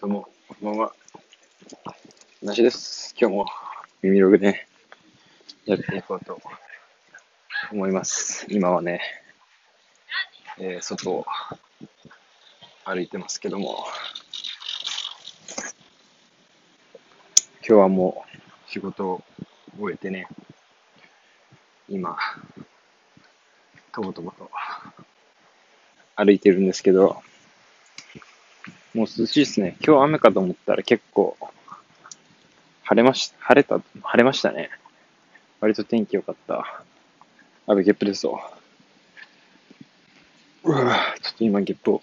どうも、こんばんは。なしです。今日も耳ログね、やっていこうと思います。今はね、えー外を歩いてますけども、今日はもう仕事を終えてね、今、とぼとぼと歩いてるんですけど、もう涼しいですね。今日雨かと思ったら結構晴れまし、晴れた、晴れましたね。割と天気良かった。あべ、ゲップですわ。うわちょっと今ゲップを、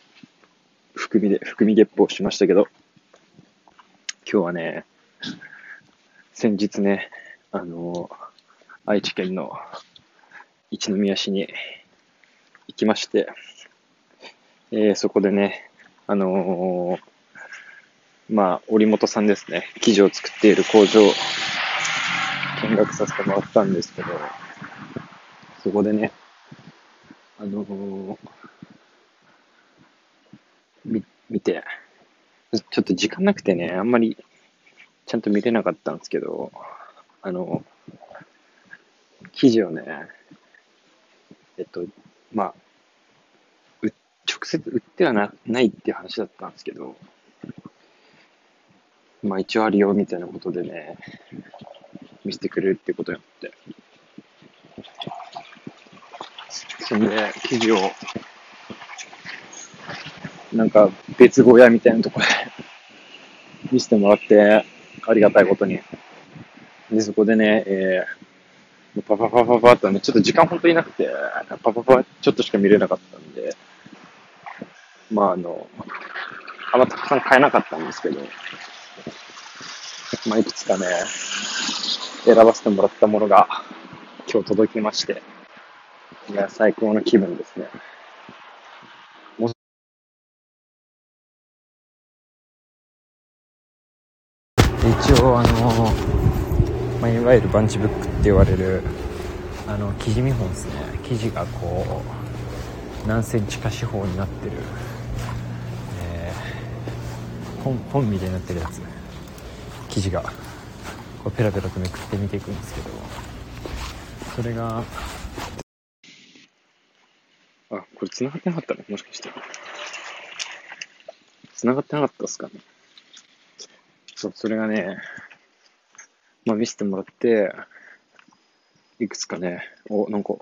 含みで、含みゲップをしましたけど、今日はね、先日ね、あの愛知県の一宮市に行きまして、えーそこでね、あのーまあ、織本さんですね、生地を作っている工場見学させてもらったんですけど、そこでね、あのーみ、見て、ちょっと時間なくてね、あんまりちゃんと見れなかったんですけど、あの、生地をね、えっと、まあ、直接売ってはなないっていう話だったんですけど、まあ一応あるよみたいなことでね、見せてくれるってことになって。そんで、生地を、なんか別小屋みたいなところで見せてもらって、ありがたいことに。で、そこでね、えー、パパパパパッとね、ちょっと時間本当になくて、パパパちょっとしか見れなかったんで、まああの、あんまたくさん買えなかったんですけど、まあいくつかね、選ばせてもらったものが今日届きまして、いや、最高の気分ですね。一応あの、まあ、いわゆるバンチブックって言われるあの生地見本ですね生地がこう何センチか四方になってる、ー本本みたいになってるやつ。生地が。こうペラペラとめくって見ていくんですけど。それが。あこれ繋がってなかったのもしかして。繋がってなかったっすかね。そう、それがね、まあ見せてもらって、いくつかね、お、なんか、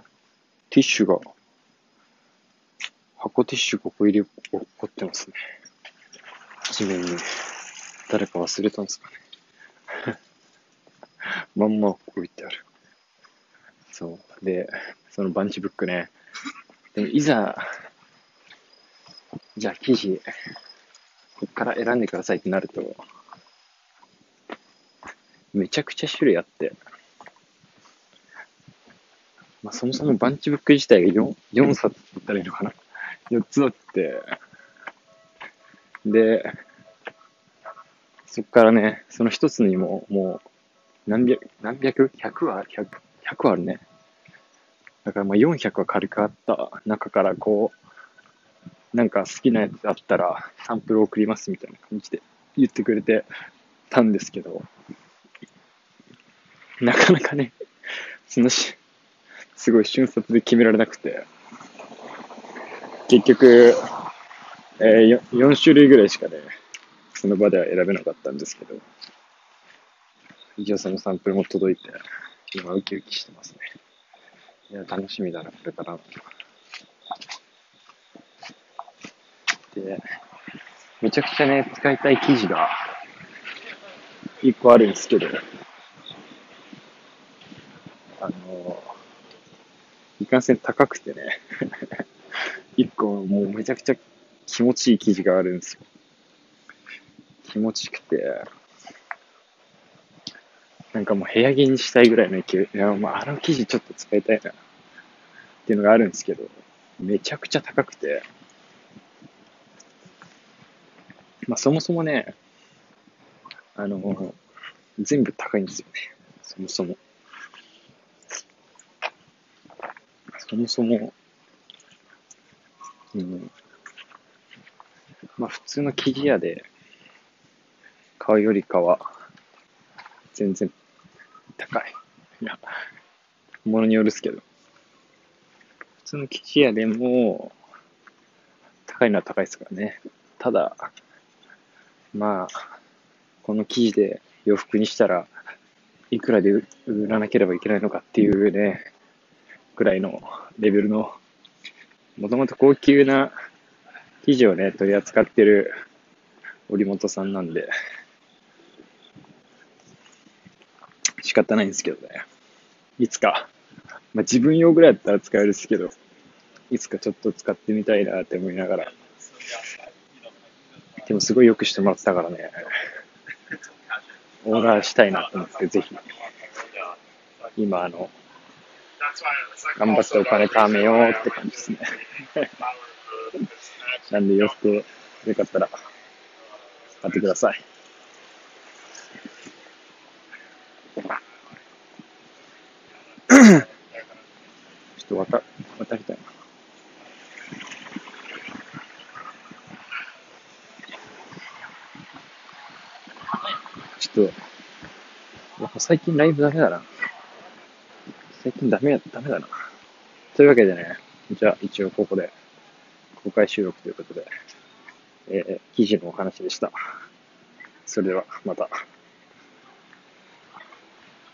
ティッシュが、箱ティッシュ5個入り落っこってますね。地面に。誰か忘れたんですかね。まんま置いてある。そう。で、そのバンチブックね。でもいざ、じゃあ生地、こっから選んでくださいってなると、めちゃくちゃ種類あって、まあ、そもそもバンチブック自体が 4, 4冊って言ったらいいのかな ?4 つあって、で、そっからね、その一つにも、もう、何百、何百 ?100 は、100、100あるね。だからまあ400は軽くあった中からこう、なんか好きなやつあったらサンプル送りますみたいな感じで言ってくれてたんですけど、なかなかね、そのし、すごい瞬殺で決められなくて、結局、えー、4種類ぐらいしかね、その場では選べなかったんですけど、一応そのサンプルも届いて、今ウキウキしてますね。いや、楽しみだな、これから。で、めちゃくちゃね、使いたい生地が、一個あるんですけど、あの、いかんせん高くてね、一個もうめちゃくちゃ気持ちいい生地があるんですよ。気持ちよくて、なんかもう部屋着にしたいぐらいの勢い。いや、まあ、あの生地ちょっと使いたいな。っていうのがあるんですけど、めちゃくちゃ高くて、まあそもそもね、あの、全部高いんですよね。そもそも。そもそも、うん、まあ普通の生地屋で買うよりかは、全然高い。いや、ものによるっすけど。普通の生地屋でも、高いのは高いですからね。ただ、まあ、この生地で洋服にしたらいくらで売らなければいけないのかっていうね、ぐらいのレベルの、もともと高級な生地をね、取り扱ってる織本さんなんで、仕方ないんですけどね。いつか、まあ、自分用ぐらいだったら使えるんですけど、いつかちょっと使ってみたいなって思いながら。でもすごいよくしてもらってたからね。オーダーしたいなと思って、ぜひ。今、あの、頑張ってお金貯めようって感じですね。なんで洋服、よかったら、買ってください。ちょっと渡、渡りたいな。ちょっと、やっぱ最近ライブダメだな。最近ダメ、ダメだな。というわけでね、じゃあ一応ここで公開収録ということで、えー、記事のお話でした。それではまた。